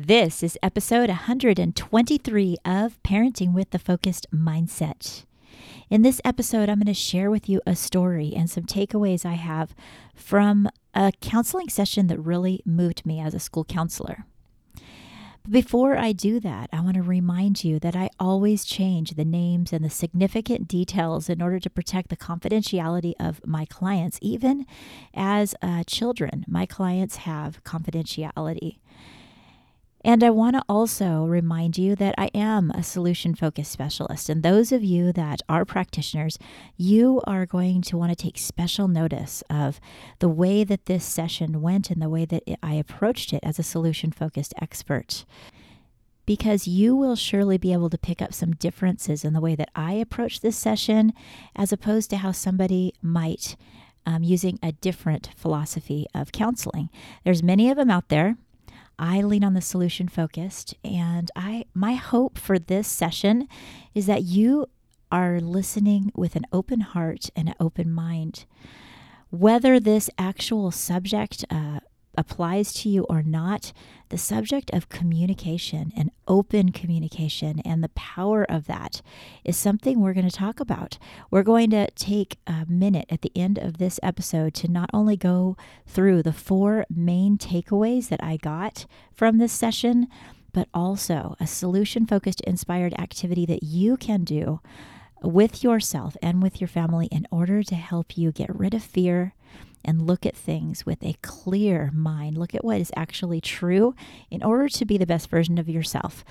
This is episode 123 of Parenting with the Focused Mindset. In this episode, I'm going to share with you a story and some takeaways I have from a counseling session that really moved me as a school counselor. Before I do that, I want to remind you that I always change the names and the significant details in order to protect the confidentiality of my clients. Even as uh, children, my clients have confidentiality. And I want to also remind you that I am a solution focused specialist. And those of you that are practitioners, you are going to want to take special notice of the way that this session went and the way that I approached it as a solution focused expert. Because you will surely be able to pick up some differences in the way that I approach this session as opposed to how somebody might um, using a different philosophy of counseling. There's many of them out there. I lean on the solution focused and I my hope for this session is that you are listening with an open heart and an open mind. Whether this actual subject uh, applies to you or not, the subject of communication and open communication and the power of that is something we're going to talk about. We're going to take a minute at the end of this episode to not only go through the four main takeaways that I got from this session, but also a solution focused, inspired activity that you can do with yourself and with your family in order to help you get rid of fear and look at things with a clear mind. Look at what is actually true in order to be the best version of yourself.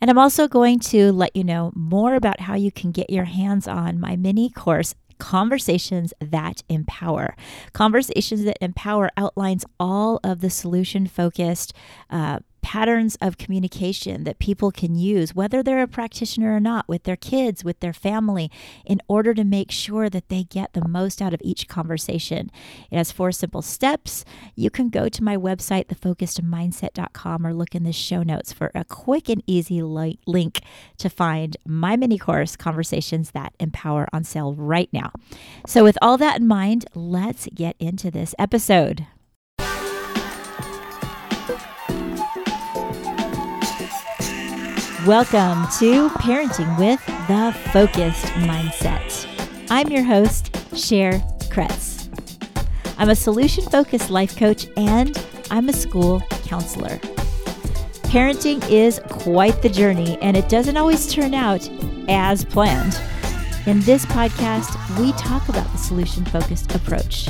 And I'm also going to let you know more about how you can get your hands on my mini course Conversations That Empower. Conversations That Empower outlines all of the solution focused uh, patterns of communication that people can use, whether they're a practitioner or not, with their kids, with their family, in order to make sure that they get the most out of each conversation. It has four simple steps. You can go to my website, thefocusedmindset.com, or look in the show notes for a quick and easy li- link to find my mini course, Conversations That Empower, on sale right now. So, with all that in mind, let's get into this episode. Welcome to Parenting with the Focused Mindset. I'm your host, Cher Kretz. I'm a solution focused life coach and I'm a school counselor. Parenting is quite the journey and it doesn't always turn out as planned. In this podcast, we talk about the solution focused approach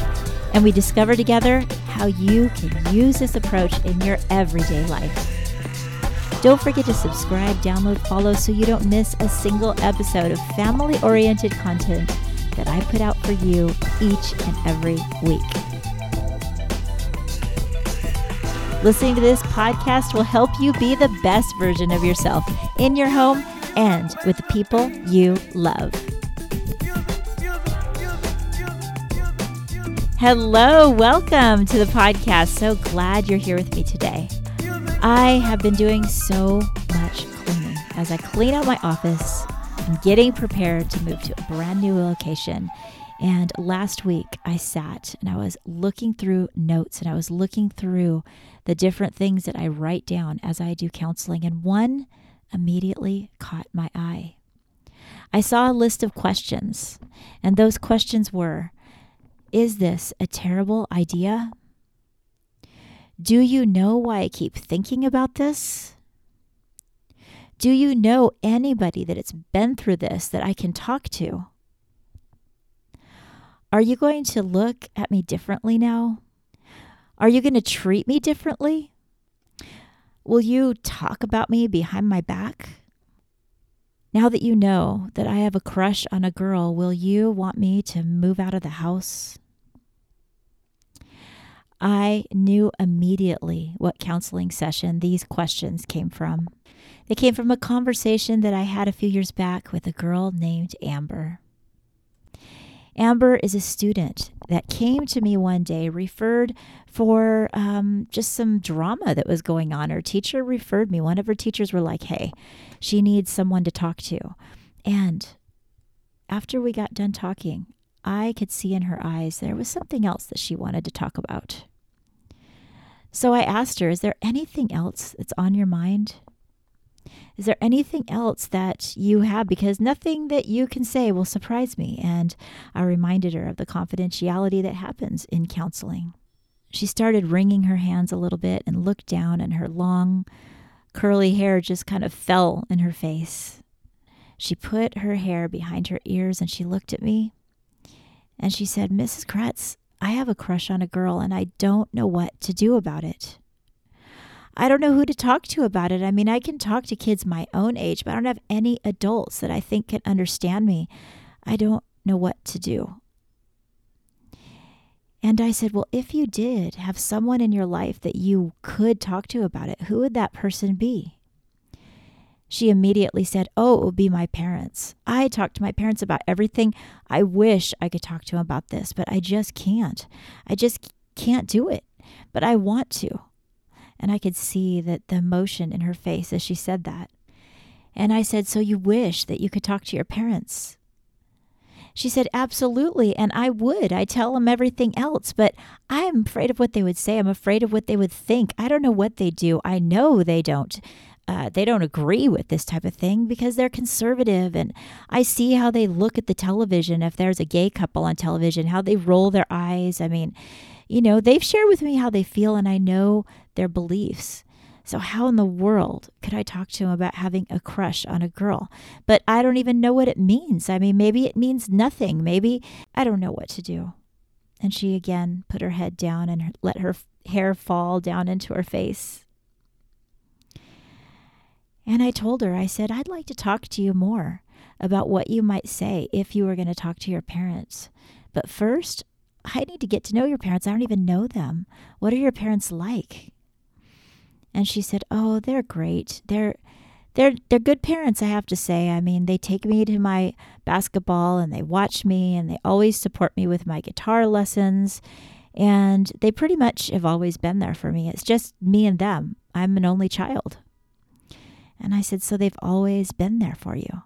and we discover together how you can use this approach in your everyday life. Don't forget to subscribe, download, follow so you don't miss a single episode of family oriented content that I put out for you each and every week. Listening to this podcast will help you be the best version of yourself in your home and with the people you love. Hello, welcome to the podcast. So glad you're here with me today. I have been doing so much cleaning as I clean out my office. I'm getting prepared to move to a brand new location. And last week I sat and I was looking through notes and I was looking through the different things that I write down as I do counseling. And one immediately caught my eye. I saw a list of questions, and those questions were Is this a terrible idea? Do you know why I keep thinking about this? Do you know anybody that it's been through this that I can talk to? Are you going to look at me differently now? Are you going to treat me differently? Will you talk about me behind my back? Now that you know that I have a crush on a girl, will you want me to move out of the house? I knew immediately what counseling session these questions came from. They came from a conversation that I had a few years back with a girl named Amber. Amber is a student that came to me one day, referred for um, just some drama that was going on. Her teacher referred me. One of her teachers were like, hey, she needs someone to talk to. And after we got done talking, I could see in her eyes there was something else that she wanted to talk about. So I asked her, Is there anything else that's on your mind? Is there anything else that you have? Because nothing that you can say will surprise me. And I reminded her of the confidentiality that happens in counseling. She started wringing her hands a little bit and looked down, and her long, curly hair just kind of fell in her face. She put her hair behind her ears and she looked at me and she said, Mrs. Kretz, I have a crush on a girl and I don't know what to do about it. I don't know who to talk to about it. I mean, I can talk to kids my own age, but I don't have any adults that I think can understand me. I don't know what to do. And I said, Well, if you did have someone in your life that you could talk to about it, who would that person be? She immediately said, Oh, it would be my parents. I talk to my parents about everything. I wish I could talk to them about this, but I just can't. I just can't do it. But I want to. And I could see that the emotion in her face as she said that. And I said, So you wish that you could talk to your parents? She said, Absolutely. And I would. I tell them everything else, but I'm afraid of what they would say. I'm afraid of what they would think. I don't know what they do. I know they don't. Uh, they don't agree with this type of thing because they're conservative. And I see how they look at the television. If there's a gay couple on television, how they roll their eyes. I mean, you know, they've shared with me how they feel, and I know their beliefs. So, how in the world could I talk to him about having a crush on a girl? But I don't even know what it means. I mean, maybe it means nothing. Maybe I don't know what to do. And she again put her head down and let her hair fall down into her face. And I told her, I said, I'd like to talk to you more about what you might say if you were going to talk to your parents. But first, I need to get to know your parents. I don't even know them. What are your parents like? And she said, "Oh, they're great. They're they're they're good parents, I have to say. I mean, they take me to my basketball and they watch me and they always support me with my guitar lessons. And they pretty much have always been there for me. It's just me and them. I'm an only child." And I said, "So they've always been there for you?"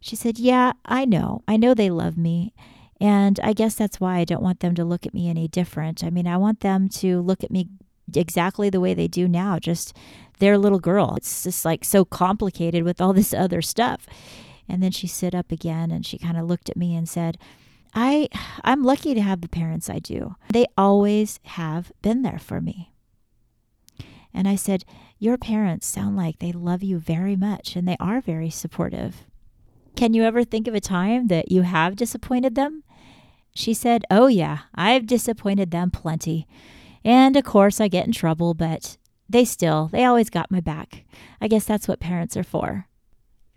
She said, "Yeah, I know. I know they love me." And I guess that's why I don't want them to look at me any different. I mean, I want them to look at me exactly the way they do now, just their little girl. It's just like so complicated with all this other stuff. And then she stood up again and she kind of looked at me and said, I I'm lucky to have the parents I do. They always have been there for me. And I said, Your parents sound like they love you very much and they are very supportive. Can you ever think of a time that you have disappointed them? She said, Oh, yeah, I've disappointed them plenty. And of course, I get in trouble, but they still, they always got my back. I guess that's what parents are for.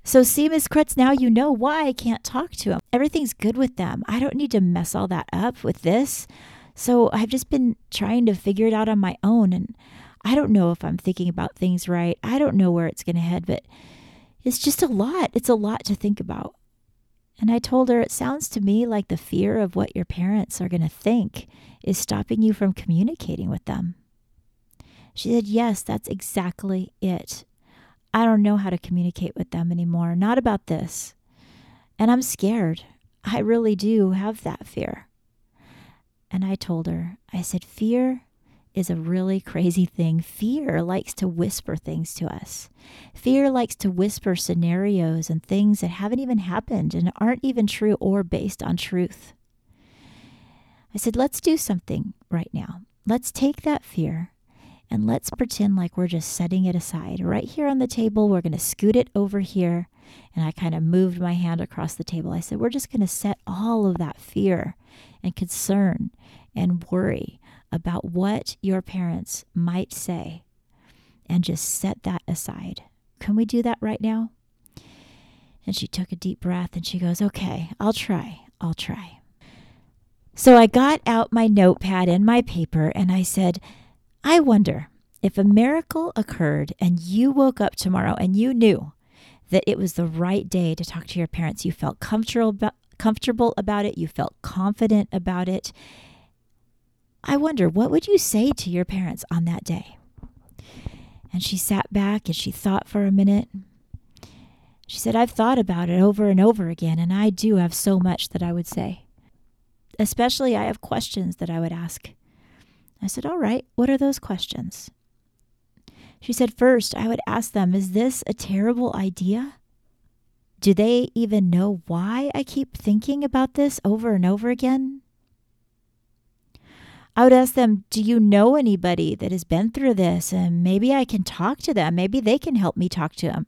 So, see, Miss Kretz, now you know why I can't talk to them. Everything's good with them. I don't need to mess all that up with this. So, I've just been trying to figure it out on my own. And I don't know if I'm thinking about things right. I don't know where it's going to head, but it's just a lot. It's a lot to think about. And I told her, It sounds to me like the fear of what your parents are going to think is stopping you from communicating with them. She said, Yes, that's exactly it. I don't know how to communicate with them anymore, not about this. And I'm scared. I really do have that fear. And I told her, I said, Fear is a really crazy thing. Fear likes to whisper things to us. Fear likes to whisper scenarios and things that haven't even happened and aren't even true or based on truth. I said, let's do something right now. Let's take that fear and let's pretend like we're just setting it aside. Right here on the table, we're going to scoot it over here. And I kind of moved my hand across the table. I said, we're just going to set all of that fear and concern and worry about what your parents might say and just set that aside. Can we do that right now? And she took a deep breath and she goes, Okay, I'll try. I'll try. So I got out my notepad and my paper and I said, I wonder if a miracle occurred and you woke up tomorrow and you knew that it was the right day to talk to your parents. You felt comfortable about, comfortable about it, you felt confident about it, I wonder, what would you say to your parents on that day? And she sat back and she thought for a minute. She said, I've thought about it over and over again, and I do have so much that I would say. Especially, I have questions that I would ask. I said, All right, what are those questions? She said, First, I would ask them, Is this a terrible idea? Do they even know why I keep thinking about this over and over again? I would ask them, Do you know anybody that has been through this? And maybe I can talk to them. Maybe they can help me talk to them.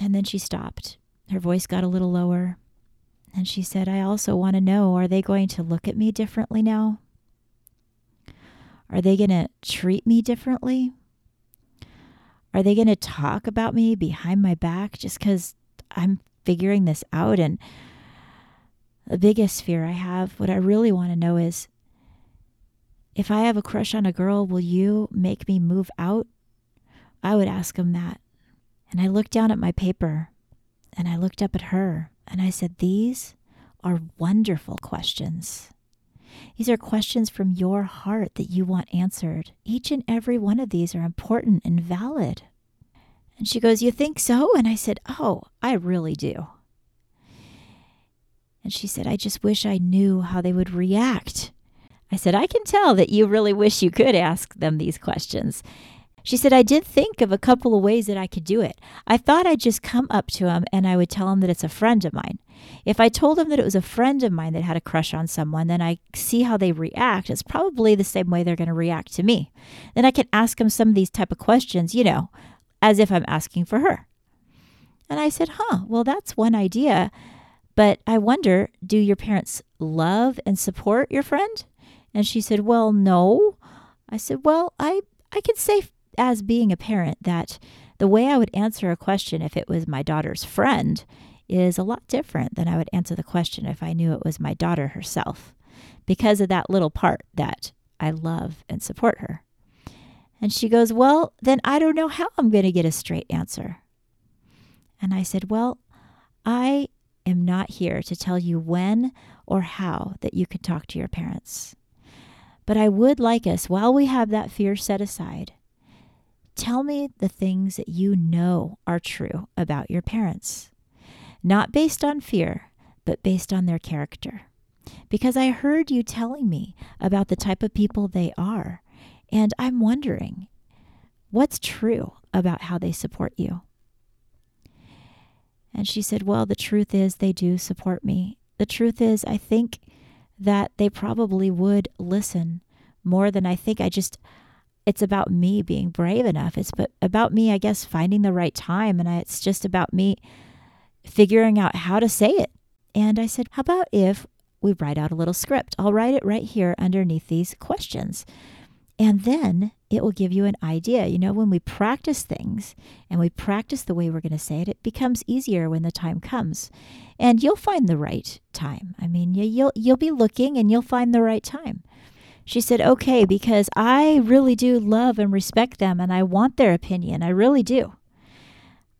And then she stopped. Her voice got a little lower. And she said, I also want to know are they going to look at me differently now? Are they going to treat me differently? Are they going to talk about me behind my back just because I'm figuring this out? And the biggest fear I have, what I really want to know is if I have a crush on a girl, will you make me move out? I would ask him that. And I looked down at my paper and I looked up at her and I said, These are wonderful questions. These are questions from your heart that you want answered. Each and every one of these are important and valid. And she goes, You think so? And I said, Oh, I really do. And she said, I just wish I knew how they would react. I said, I can tell that you really wish you could ask them these questions. She said, I did think of a couple of ways that I could do it. I thought I'd just come up to him and I would tell him that it's a friend of mine. If I told him that it was a friend of mine that had a crush on someone, then I see how they react. It's probably the same way they're going to react to me. Then I can ask him some of these type of questions, you know, as if I'm asking for her. And I said, huh, well, that's one idea. But I wonder, do your parents love and support your friend? And she said, well, no. I said, well, I, I can say as being a parent that the way I would answer a question if it was my daughter's friend is a lot different than I would answer the question if I knew it was my daughter herself because of that little part that I love and support her. And she goes, Well, then I don't know how I'm going to get a straight answer. And I said, Well, I am not here to tell you when or how that you can talk to your parents. But I would like us, while we have that fear set aside, Tell me the things that you know are true about your parents, not based on fear, but based on their character. Because I heard you telling me about the type of people they are, and I'm wondering what's true about how they support you. And she said, Well, the truth is, they do support me. The truth is, I think that they probably would listen more than I think. I just, it's about me being brave enough. It's about me, I guess, finding the right time. And it's just about me figuring out how to say it. And I said, How about if we write out a little script? I'll write it right here underneath these questions. And then it will give you an idea. You know, when we practice things and we practice the way we're going to say it, it becomes easier when the time comes. And you'll find the right time. I mean, you'll you'll be looking and you'll find the right time. She said, okay, because I really do love and respect them and I want their opinion. I really do.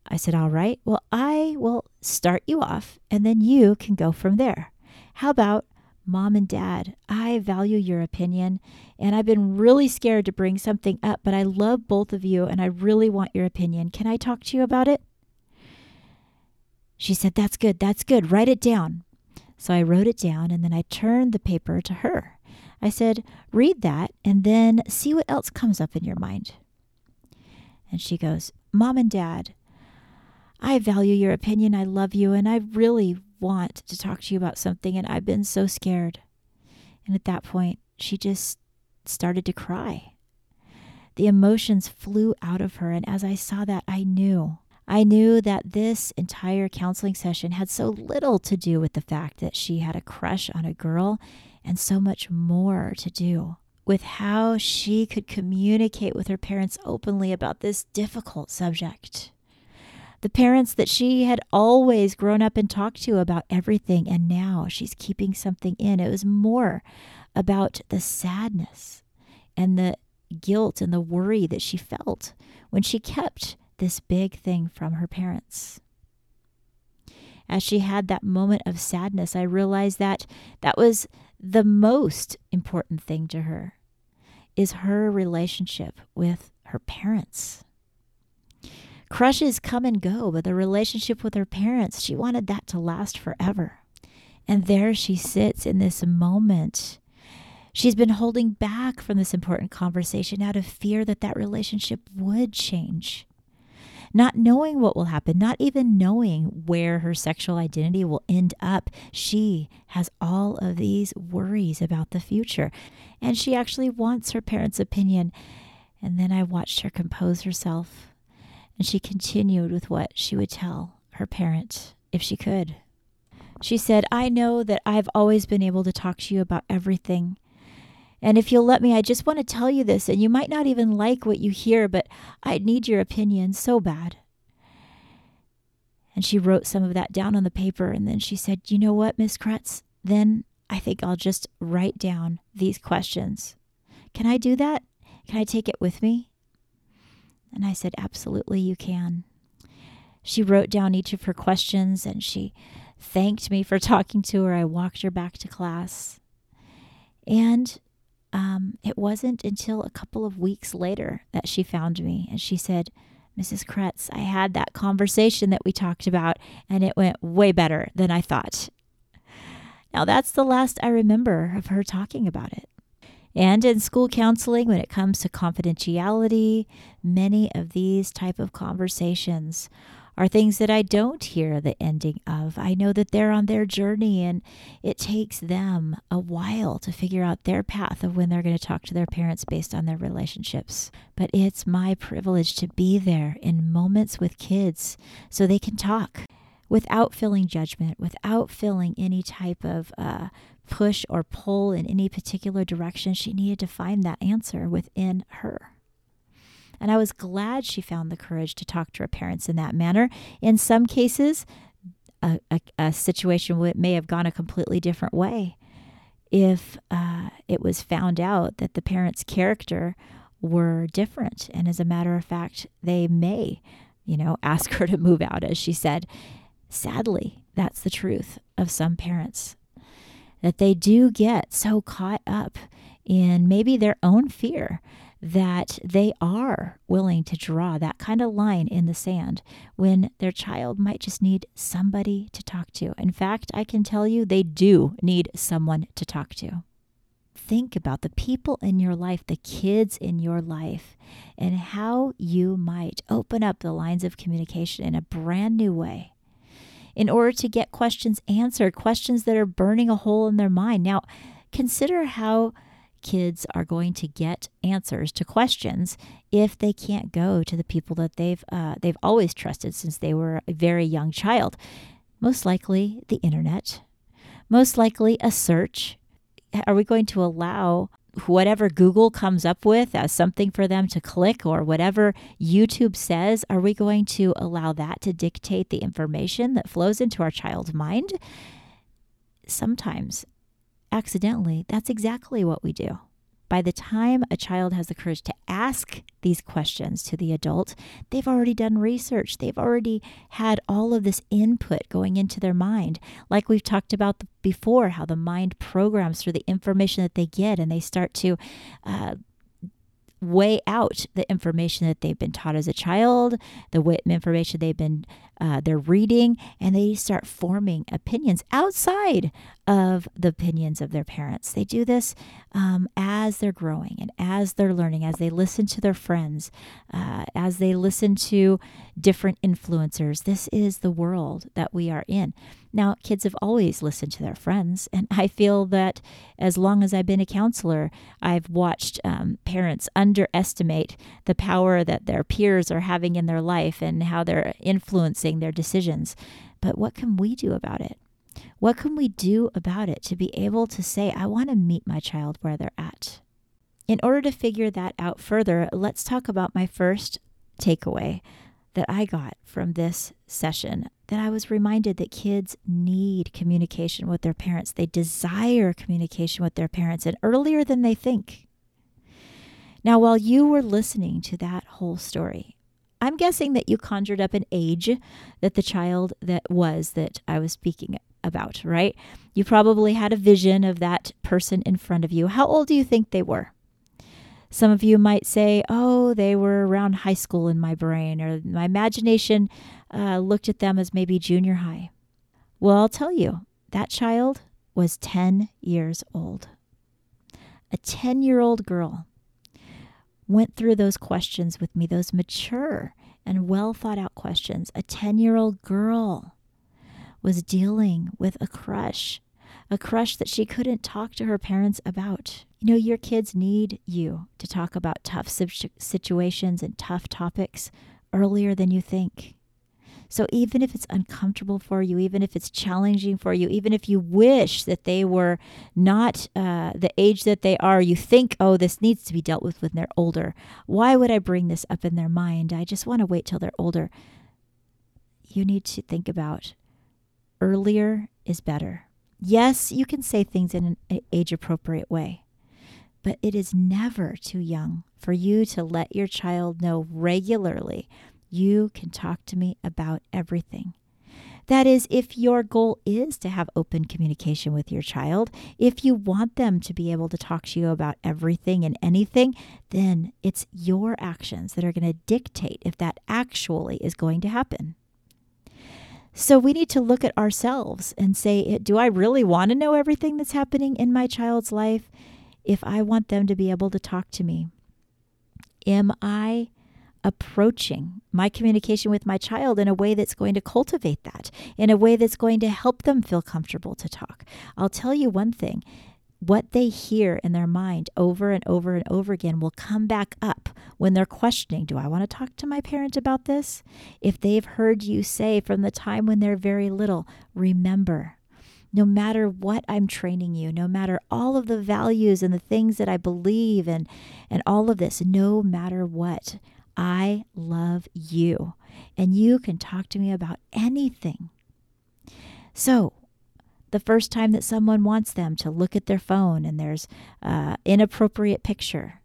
I said, all right, well, I will start you off and then you can go from there. How about mom and dad? I value your opinion and I've been really scared to bring something up, but I love both of you and I really want your opinion. Can I talk to you about it? She said, That's good. That's good. Write it down. So I wrote it down and then I turned the paper to her. I said, read that and then see what else comes up in your mind. And she goes, Mom and Dad, I value your opinion. I love you. And I really want to talk to you about something. And I've been so scared. And at that point, she just started to cry. The emotions flew out of her. And as I saw that, I knew. I knew that this entire counseling session had so little to do with the fact that she had a crush on a girl and so much more to do with how she could communicate with her parents openly about this difficult subject. The parents that she had always grown up and talked to about everything, and now she's keeping something in. It was more about the sadness and the guilt and the worry that she felt when she kept this big thing from her parents as she had that moment of sadness, I realized that that was the most important thing to her is her relationship with her parents. Crushes come and go, but the relationship with her parents, she wanted that to last forever. And there she sits in this moment, She's been holding back from this important conversation out of fear that that relationship would change. Not knowing what will happen, not even knowing where her sexual identity will end up, she has all of these worries about the future. And she actually wants her parents' opinion. And then I watched her compose herself, and she continued with what she would tell her parent if she could. She said, I know that I've always been able to talk to you about everything. And if you'll let me, I just want to tell you this, and you might not even like what you hear, but I need your opinion so bad. And she wrote some of that down on the paper, and then she said, You know what, Miss Kretz? Then I think I'll just write down these questions. Can I do that? Can I take it with me? And I said, Absolutely, you can. She wrote down each of her questions and she thanked me for talking to her. I walked her back to class. And um, it wasn't until a couple of weeks later that she found me and she said, Mrs. Kretz, I had that conversation that we talked about and it went way better than I thought. Now, that's the last I remember of her talking about it. And in school counseling, when it comes to confidentiality, many of these type of conversations are things that I don't hear the ending of. I know that they're on their journey and it takes them a while to figure out their path of when they're going to talk to their parents based on their relationships. But it's my privilege to be there in moments with kids so they can talk without feeling judgment, without feeling any type of uh, push or pull in any particular direction. She needed to find that answer within her. And I was glad she found the courage to talk to her parents in that manner. In some cases, a, a, a situation may have gone a completely different way if uh, it was found out that the parents' character were different. And as a matter of fact, they may, you know, ask her to move out, as she said. Sadly, that's the truth of some parents that they do get so caught up in maybe their own fear that they are willing to draw that kind of line in the sand when their child might just need somebody to talk to. In fact, I can tell you they do need someone to talk to. Think about the people in your life, the kids in your life, and how you might open up the lines of communication in a brand new way in order to get questions answered, questions that are burning a hole in their mind. Now, consider how kids are going to get answers to questions if they can't go to the people that they've uh, they've always trusted since they were a very young child. Most likely, the internet. Most likely, a search. Are we going to allow whatever Google comes up with as something for them to click or whatever YouTube says, are we going to allow that to dictate the information that flows into our child's mind? Sometimes accidentally, that's exactly what we do. By the time a child has the courage to ask these questions to the adult, they've already done research. They've already had all of this input going into their mind. Like we've talked about before, how the mind programs through the information that they get and they start to uh, weigh out the information that they've been taught as a child, the information they've been uh, they're reading, and they start forming opinions outside of the opinions of their parents. They do this um, as they're growing and as they're learning, as they listen to their friends, uh, as they listen to different influencers. This is the world that we are in. Now, kids have always listened to their friends, and I feel that as long as I've been a counselor, I've watched um, parents underestimate the power that their peers are having in their life and how they're influencing their decisions. But what can we do about it? What can we do about it to be able to say, I want to meet my child where they're at? In order to figure that out further, let's talk about my first takeaway that I got from this session that I was reminded that kids need communication with their parents. They desire communication with their parents and earlier than they think. Now, while you were listening to that whole story, I'm guessing that you conjured up an age that the child that was that I was speaking about, right? You probably had a vision of that person in front of you. How old do you think they were? Some of you might say, oh, they were around high school in my brain, or my imagination uh, looked at them as maybe junior high. Well, I'll tell you, that child was 10 years old. a 10 year old girl went through those questions with me, those mature and well thought out questions. A 10 year old girl was dealing with a crush, a crush that she couldn't talk to her parents about. You know, your kids need you to talk about tough situations and tough topics earlier than you think. So even if it's uncomfortable for you, even if it's challenging for you, even if you wish that they were not uh, the age that they are, you think, oh, this needs to be dealt with when they're older. Why would I bring this up in their mind? I just want to wait till they're older. You need to think about earlier is better. Yes, you can say things in an age appropriate way, but it is never too young for you to let your child know regularly you can talk to me about everything. That is, if your goal is to have open communication with your child, if you want them to be able to talk to you about everything and anything, then it's your actions that are going to dictate if that actually is going to happen. So we need to look at ourselves and say, eh, do I really want to know everything that's happening in my child's life if I want them to be able to talk to me? Am I approaching my communication with my child in a way that's going to cultivate that, in a way that's going to help them feel comfortable to talk. I'll tell you one thing what they hear in their mind over and over and over again will come back up when they're questioning Do I want to talk to my parent about this? If they've heard you say from the time when they're very little, remember, no matter what I'm training you, no matter all of the values and the things that I believe and, and all of this, no matter what, I love you, and you can talk to me about anything. So, the first time that someone wants them to look at their phone and there's uh, inappropriate picture,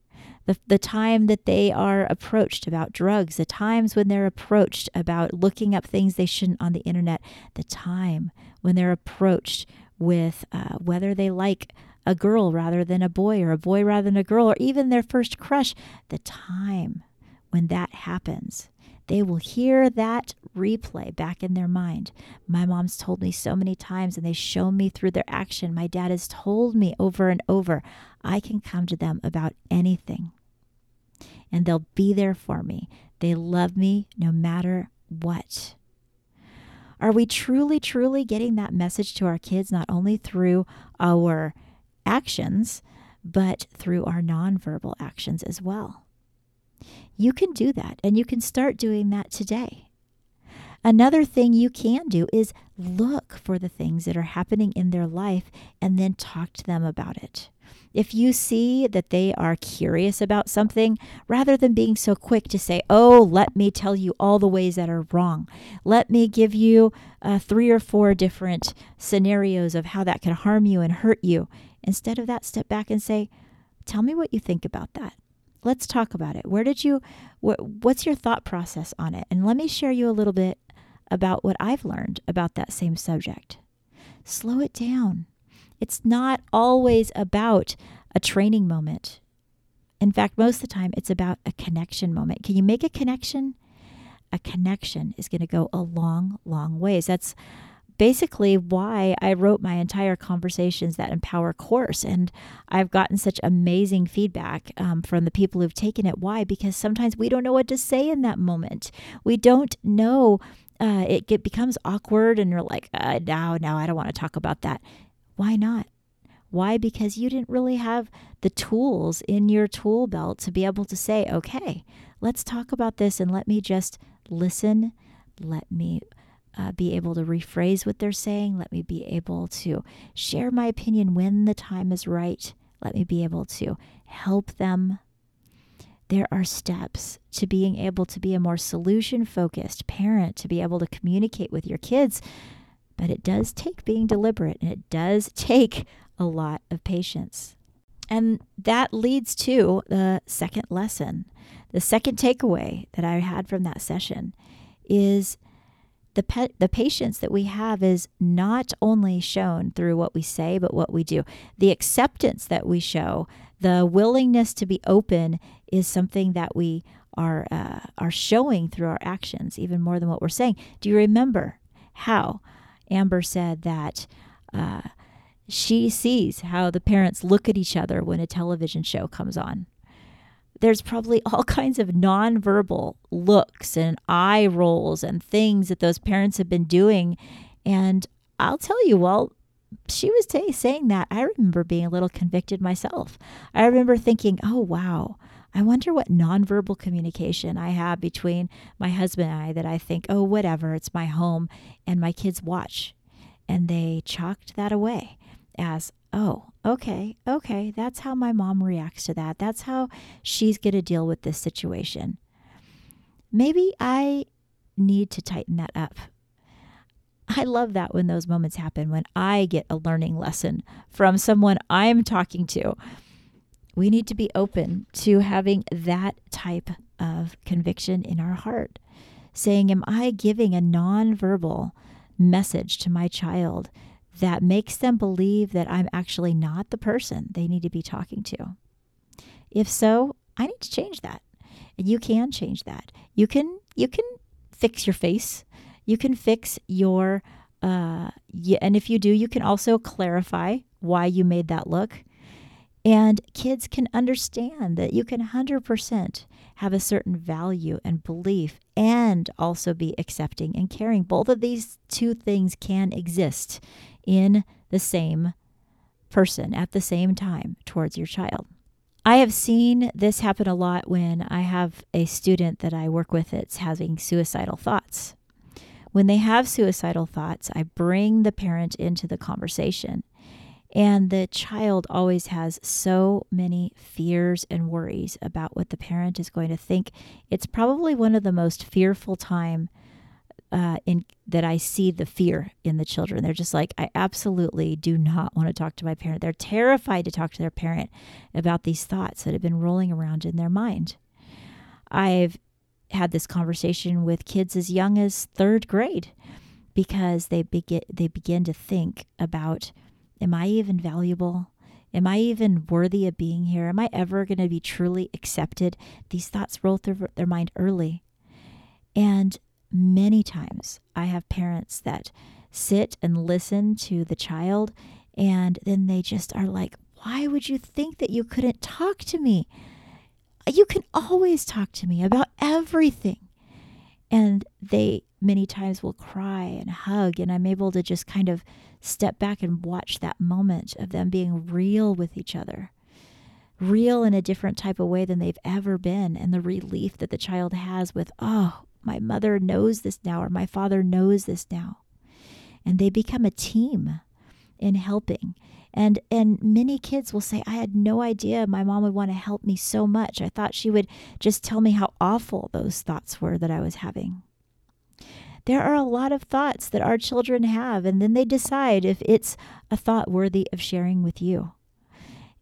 the, the time that they are approached about drugs, the times when they're approached about looking up things they shouldn't on the internet, the time when they're approached with uh, whether they like a girl rather than a boy or a boy rather than a girl or even their first crush, the time when that happens, they will hear that replay back in their mind. My mom's told me so many times, and they show me through their action. My dad has told me over and over I can come to them about anything, and they'll be there for me. They love me no matter what. Are we truly, truly getting that message to our kids, not only through our actions, but through our nonverbal actions as well? You can do that, and you can start doing that today. Another thing you can do is look for the things that are happening in their life and then talk to them about it. If you see that they are curious about something, rather than being so quick to say, Oh, let me tell you all the ways that are wrong, let me give you uh, three or four different scenarios of how that can harm you and hurt you. Instead of that, step back and say, Tell me what you think about that. Let's talk about it. Where did you, what, what's your thought process on it? And let me share you a little bit about what I've learned about that same subject. Slow it down. It's not always about a training moment. In fact, most of the time, it's about a connection moment. Can you make a connection? A connection is going to go a long, long ways. That's basically why I wrote my entire Conversations That Empower course. And I've gotten such amazing feedback um, from the people who've taken it. Why? Because sometimes we don't know what to say in that moment. We don't know. Uh, it, becomes awkward, and you're like, uh, now, now, I don't want to talk about that. Why not? Why? Because you didn't really have the tools in your tool belt to be able to say, okay, let's talk about this and let me just listen. Let me uh, be able to rephrase what they're saying. Let me be able to share my opinion when the time is right. Let me be able to help them. There are steps to being able to be a more solution focused parent, to be able to communicate with your kids. But it does take being deliberate and it does take a lot of patience. And that leads to the second lesson. The second takeaway that I had from that session is the pe- the patience that we have is not only shown through what we say but what we do the acceptance that we show the willingness to be open is something that we are uh, are showing through our actions even more than what we're saying do you remember how amber said that uh, She sees how the parents look at each other when a television show comes on. There's probably all kinds of nonverbal looks and eye rolls and things that those parents have been doing. And I'll tell you, well, she was t- saying that. I remember being a little convicted myself. I remember thinking, oh, wow, I wonder what nonverbal communication I have between my husband and I that I think, oh, whatever, it's my home, and my kids watch. And they chalked that away as, oh, okay, okay, that's how my mom reacts to that. That's how she's going to deal with this situation. Maybe I need to tighten that up. I love that when those moments happen, when I get a learning lesson from someone I'm talking to. We need to be open to having that type of conviction in our heart, saying, Am I giving a nonverbal message to my child that makes them believe that I'm actually not the person they need to be talking to? If so, I need to change that. And you can change that. You can you can fix your face. You can fix your uh and if you do, you can also clarify why you made that look. And kids can understand that you can 100% have a certain value and belief and also be accepting and caring. Both of these two things can exist in the same person at the same time towards your child. I have seen this happen a lot when I have a student that I work with that's having suicidal thoughts. When they have suicidal thoughts, I bring the parent into the conversation. And the child always has so many fears and worries about what the parent is going to think. It's probably one of the most fearful time uh, in that I see the fear in the children. They're just like, I absolutely do not want to talk to my parent. They're terrified to talk to their parent about these thoughts that have been rolling around in their mind. I've had this conversation with kids as young as third grade because they begin they begin to think about, am I even valuable? Am I even worthy of being here? Am I ever going to be truly accepted? These thoughts roll through their mind early. And many times I have parents that sit and listen to the child and then they just are like, Why would you think that you couldn't talk to me? You can always talk to me about everything. And they many times will cry and hug, and I'm able to just kind of step back and watch that moment of them being real with each other real in a different type of way than they've ever been and the relief that the child has with oh my mother knows this now, or my father knows this now. And they become a team in helping. And and many kids will say, I had no idea my mom would want to help me so much. I thought she would just tell me how awful those thoughts were that I was having. There are a lot of thoughts that our children have, and then they decide if it's a thought worthy of sharing with you.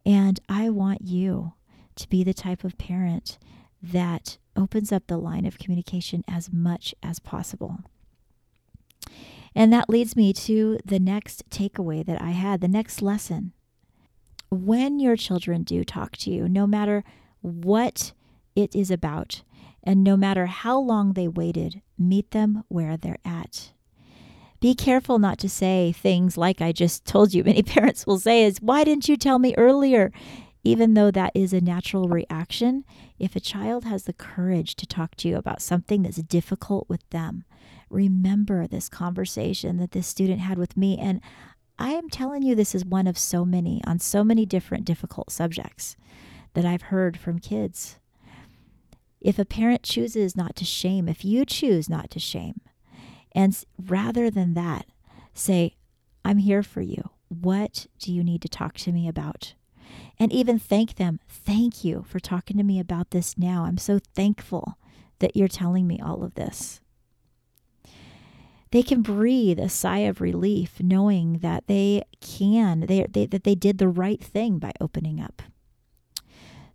And I want you to be the type of parent that opens up the line of communication as much as possible. And that leads me to the next takeaway that I had, the next lesson. When your children do talk to you, no matter what it is about, and no matter how long they waited, meet them where they're at. Be careful not to say things like I just told you. Many parents will say is, "Why didn't you tell me earlier?" Even though that is a natural reaction, if a child has the courage to talk to you about something that's difficult with them, remember this conversation that this student had with me. And I am telling you, this is one of so many on so many different difficult subjects that I've heard from kids. If a parent chooses not to shame, if you choose not to shame, and rather than that, say, I'm here for you. What do you need to talk to me about? And even thank them. Thank you for talking to me about this now. I'm so thankful that you're telling me all of this. They can breathe a sigh of relief knowing that they can, they, they, that they did the right thing by opening up.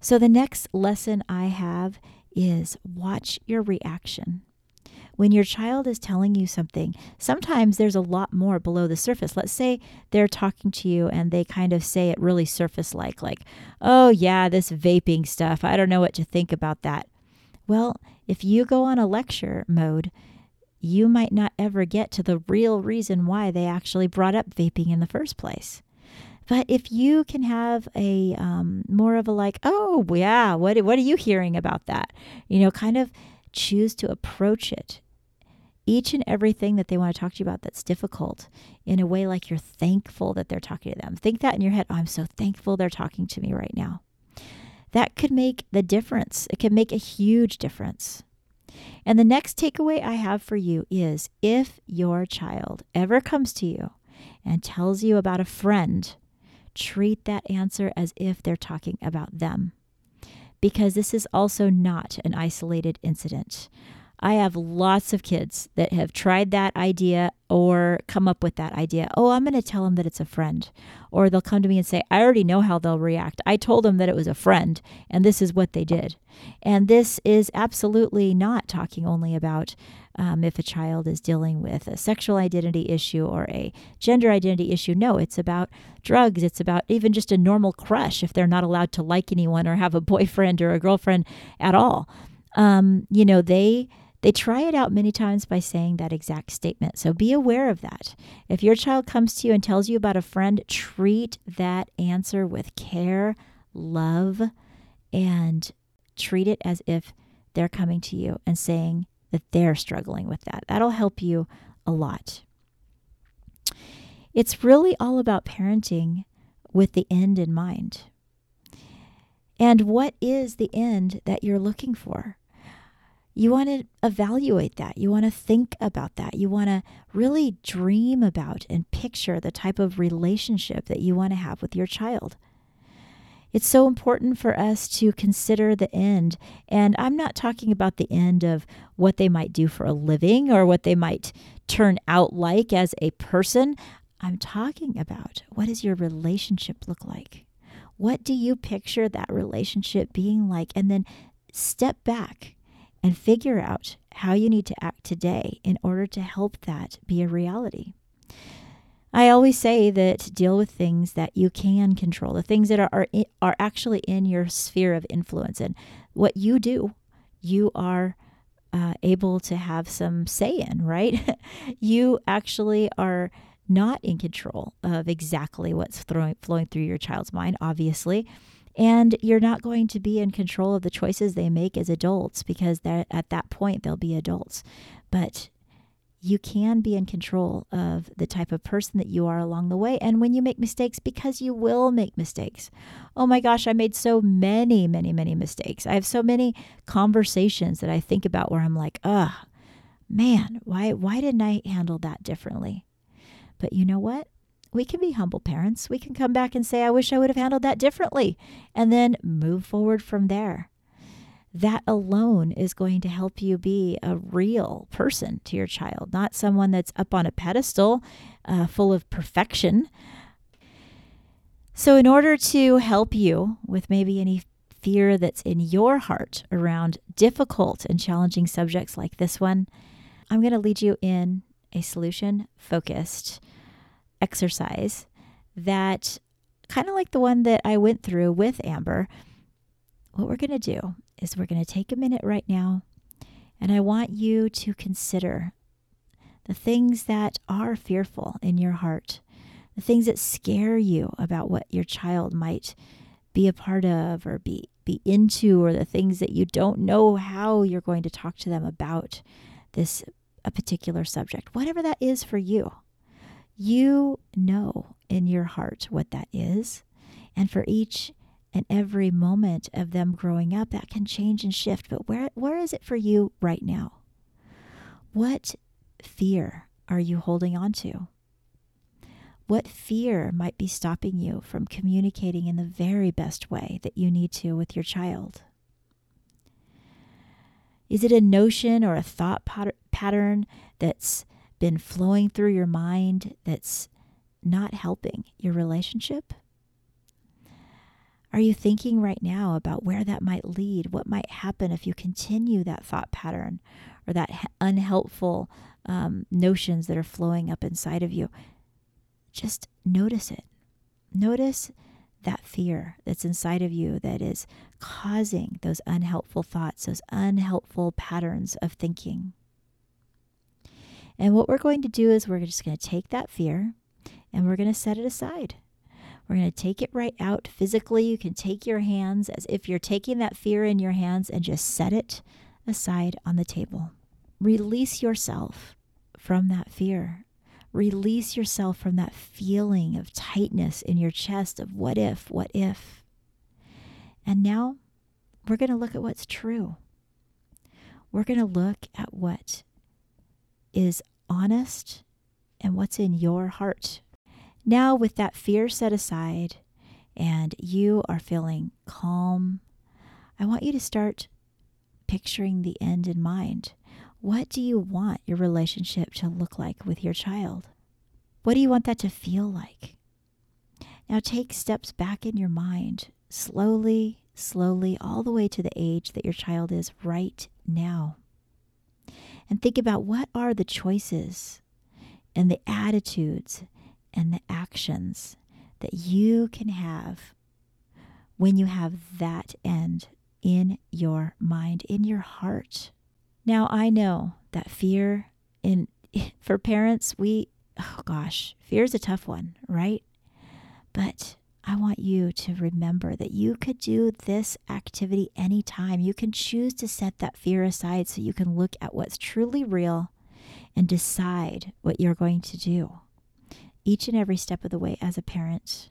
So, the next lesson I have is watch your reaction when your child is telling you something, sometimes there's a lot more below the surface. Let's say they're talking to you and they kind of say it really surface like, like, oh, yeah, this vaping stuff. I don't know what to think about that. Well, if you go on a lecture mode, you might not ever get to the real reason why they actually brought up vaping in the first place. But if you can have a um, more of a like, oh yeah, what what are you hearing about that? You know, kind of choose to approach it each and everything that they want to talk to you about that's difficult in a way like you're thankful that they're talking to them. Think that in your head. Oh, I'm so thankful they're talking to me right now. That could make the difference. It can make a huge difference. And the next takeaway I have for you is if your child ever comes to you and tells you about a friend, treat that answer as if they're talking about them. Because this is also not an isolated incident. I have lots of kids that have tried that idea or come up with that idea. Oh, I'm going to tell them that it's a friend. Or they'll come to me and say, I already know how they'll react. I told them that it was a friend, and this is what they did. And this is absolutely not talking only about um, if a child is dealing with a sexual identity issue or a gender identity issue. No, it's about drugs. It's about even just a normal crush if they're not allowed to like anyone or have a boyfriend or a girlfriend at all. Um, you know, they they try it out many times by saying that exact statement. So be aware of that. If your child comes to you and tells you about a friend, treat that answer with care, love, and treat it as if they're coming to you and saying that they're struggling with that. That'll help you a lot. It's really all about parenting with the end in mind. And what is the end that you're looking for? You want to evaluate that. You want to think about that. You want to really dream about and picture the type of relationship that you want to have with your child. It's so important for us to consider the end. And I'm not talking about the end of what they might do for a living or what they might turn out like as a person. I'm talking about what does your relationship look like? What do you picture that relationship being like? And then step back and figure out how you need to act today in order to help that be a reality. I always say that deal with things that you can control, the things that are, are, are actually in your sphere of influence. And what you do, you are uh, able to have some say in, right? you actually are not in control of exactly what's throwing, flowing through your child's mind, obviously. And you're not going to be in control of the choices they make as adults because at that point they'll be adults. But you can be in control of the type of person that you are along the way. And when you make mistakes, because you will make mistakes. Oh my gosh, I made so many, many, many mistakes. I have so many conversations that I think about where I'm like, ugh, man, why, why didn't I handle that differently? But you know what? We can be humble parents. We can come back and say, I wish I would have handled that differently, and then move forward from there. That alone is going to help you be a real person to your child, not someone that's up on a pedestal uh, full of perfection. So, in order to help you with maybe any fear that's in your heart around difficult and challenging subjects like this one, I'm going to lead you in a solution focused exercise that kind of like the one that I went through with Amber. What we're going to do is we're going to take a minute right now and I want you to consider the things that are fearful in your heart, the things that scare you about what your child might be a part of or be be into or the things that you don't know how you're going to talk to them about this a particular subject. Whatever that is for you. You know in your heart what that is. And for each and every moment of them growing up, that can change and shift. But where, where is it for you right now? What fear are you holding on to? What fear might be stopping you from communicating in the very best way that you need to with your child? Is it a notion or a thought pattern that's been flowing through your mind that's not helping your relationship? Are you thinking right now about where that might lead? What might happen if you continue that thought pattern or that unhelpful um, notions that are flowing up inside of you? Just notice it. Notice that fear that's inside of you that is causing those unhelpful thoughts, those unhelpful patterns of thinking. And what we're going to do is we're just going to take that fear and we're going to set it aside. We're going to take it right out physically. You can take your hands as if you're taking that fear in your hands and just set it aside on the table. Release yourself from that fear. Release yourself from that feeling of tightness in your chest of what if, what if. And now we're going to look at what's true. We're going to look at what is honest and what's in your heart now, with that fear set aside and you are feeling calm, I want you to start picturing the end in mind. What do you want your relationship to look like with your child? What do you want that to feel like? Now, take steps back in your mind, slowly, slowly, all the way to the age that your child is right now. And think about what are the choices and the attitudes and the actions that you can have when you have that end in your mind, in your heart. Now, I know that fear in for parents, we oh gosh, fear is a tough one, right? But I want you to remember that you could do this activity anytime. You can choose to set that fear aside so you can look at what's truly real and decide what you're going to do each and every step of the way as a parent.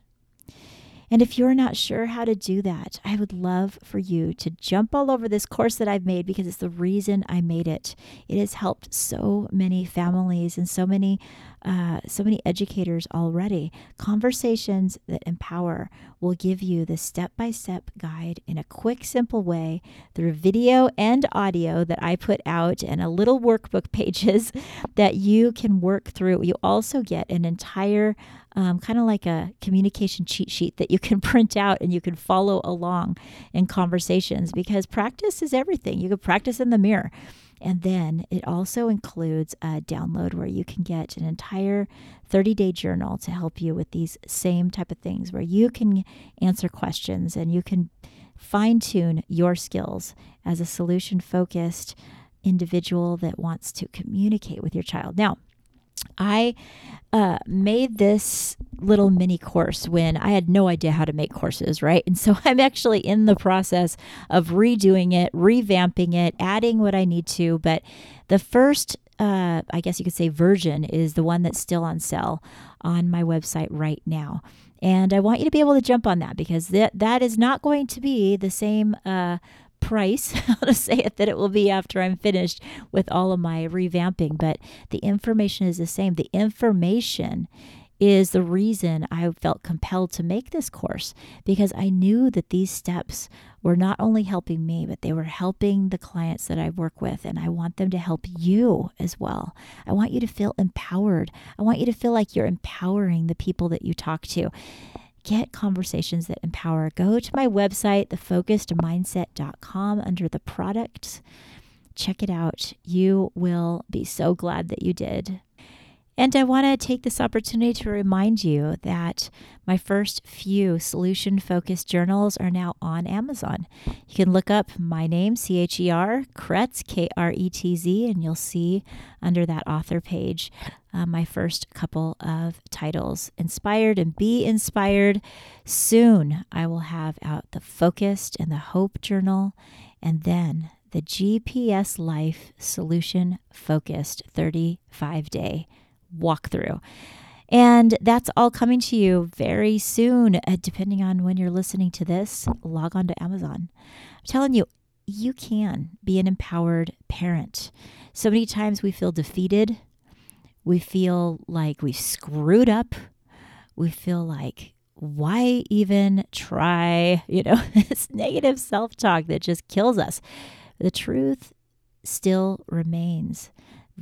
And if you're not sure how to do that, I would love for you to jump all over this course that I've made because it's the reason I made it. It has helped so many families and so many uh, so many educators already. Conversations that empower will give you the step by step guide in a quick, simple way through video and audio that I put out and a little workbook pages that you can work through. You also get an entire um, kind of like a communication cheat sheet that you can print out and you can follow along in conversations because practice is everything. You can practice in the mirror. And then it also includes a download where you can get an entire 30 day journal to help you with these same type of things where you can answer questions and you can fine tune your skills as a solution focused individual that wants to communicate with your child. Now, I uh, made this little mini course when I had no idea how to make courses, right? And so I'm actually in the process of redoing it, revamping it, adding what I need to. But the first, uh, I guess you could say, version is the one that's still on sale on my website right now. And I want you to be able to jump on that because that, that is not going to be the same uh, price, how to say it, that it will be after I'm finished with all of my revamping, but the information is the same. The information is the reason I felt compelled to make this course because I knew that these steps were not only helping me, but they were helping the clients that I work with. And I want them to help you as well. I want you to feel empowered. I want you to feel like you're empowering the people that you talk to get conversations that empower. Go to my website, thefocusedmindset.com, under the products. Check it out. You will be so glad that you did. And I want to take this opportunity to remind you that my first few solution focused journals are now on Amazon. You can look up my name, C H E R, Kretz, K R E T Z, and you'll see under that author page uh, my first couple of titles Inspired and Be Inspired. Soon I will have out the Focused and the Hope Journal, and then the GPS Life Solution Focused 35 Day walkthrough. And that's all coming to you very soon, uh, depending on when you're listening to this. Log on to Amazon. I'm telling you, you can be an empowered parent. So many times we feel defeated. We feel like we've screwed up. We feel like, why even try? You know, this negative self talk that just kills us. The truth still remains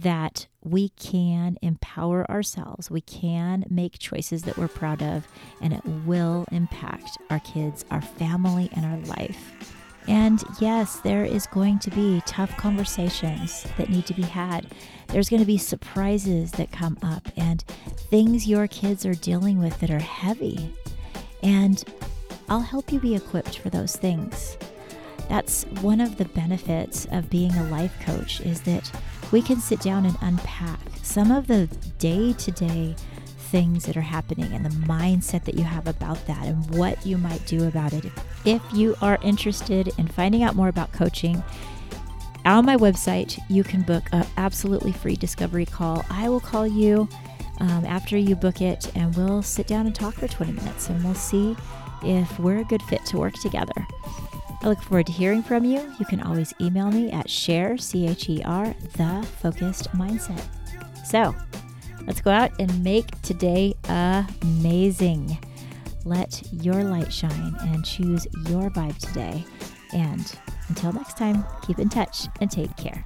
that we can empower ourselves. We can make choices that we're proud of, and it will impact our kids, our family, and our life. And yes, there is going to be tough conversations that need to be had. There's going to be surprises that come up and things your kids are dealing with that are heavy. And I'll help you be equipped for those things. That's one of the benefits of being a life coach is that we can sit down and unpack some of the day to day things that are happening and the mindset that you have about that and what you might do about it. If you are interested in finding out more about coaching, on my website, you can book an absolutely free discovery call. I will call you um, after you book it, and we'll sit down and talk for 20 minutes and we'll see if we're a good fit to work together. I look forward to hearing from you. You can always email me at Cher, C H E R, the focused mindset. So let's go out and make today amazing. Let your light shine and choose your vibe today. And until next time, keep in touch and take care.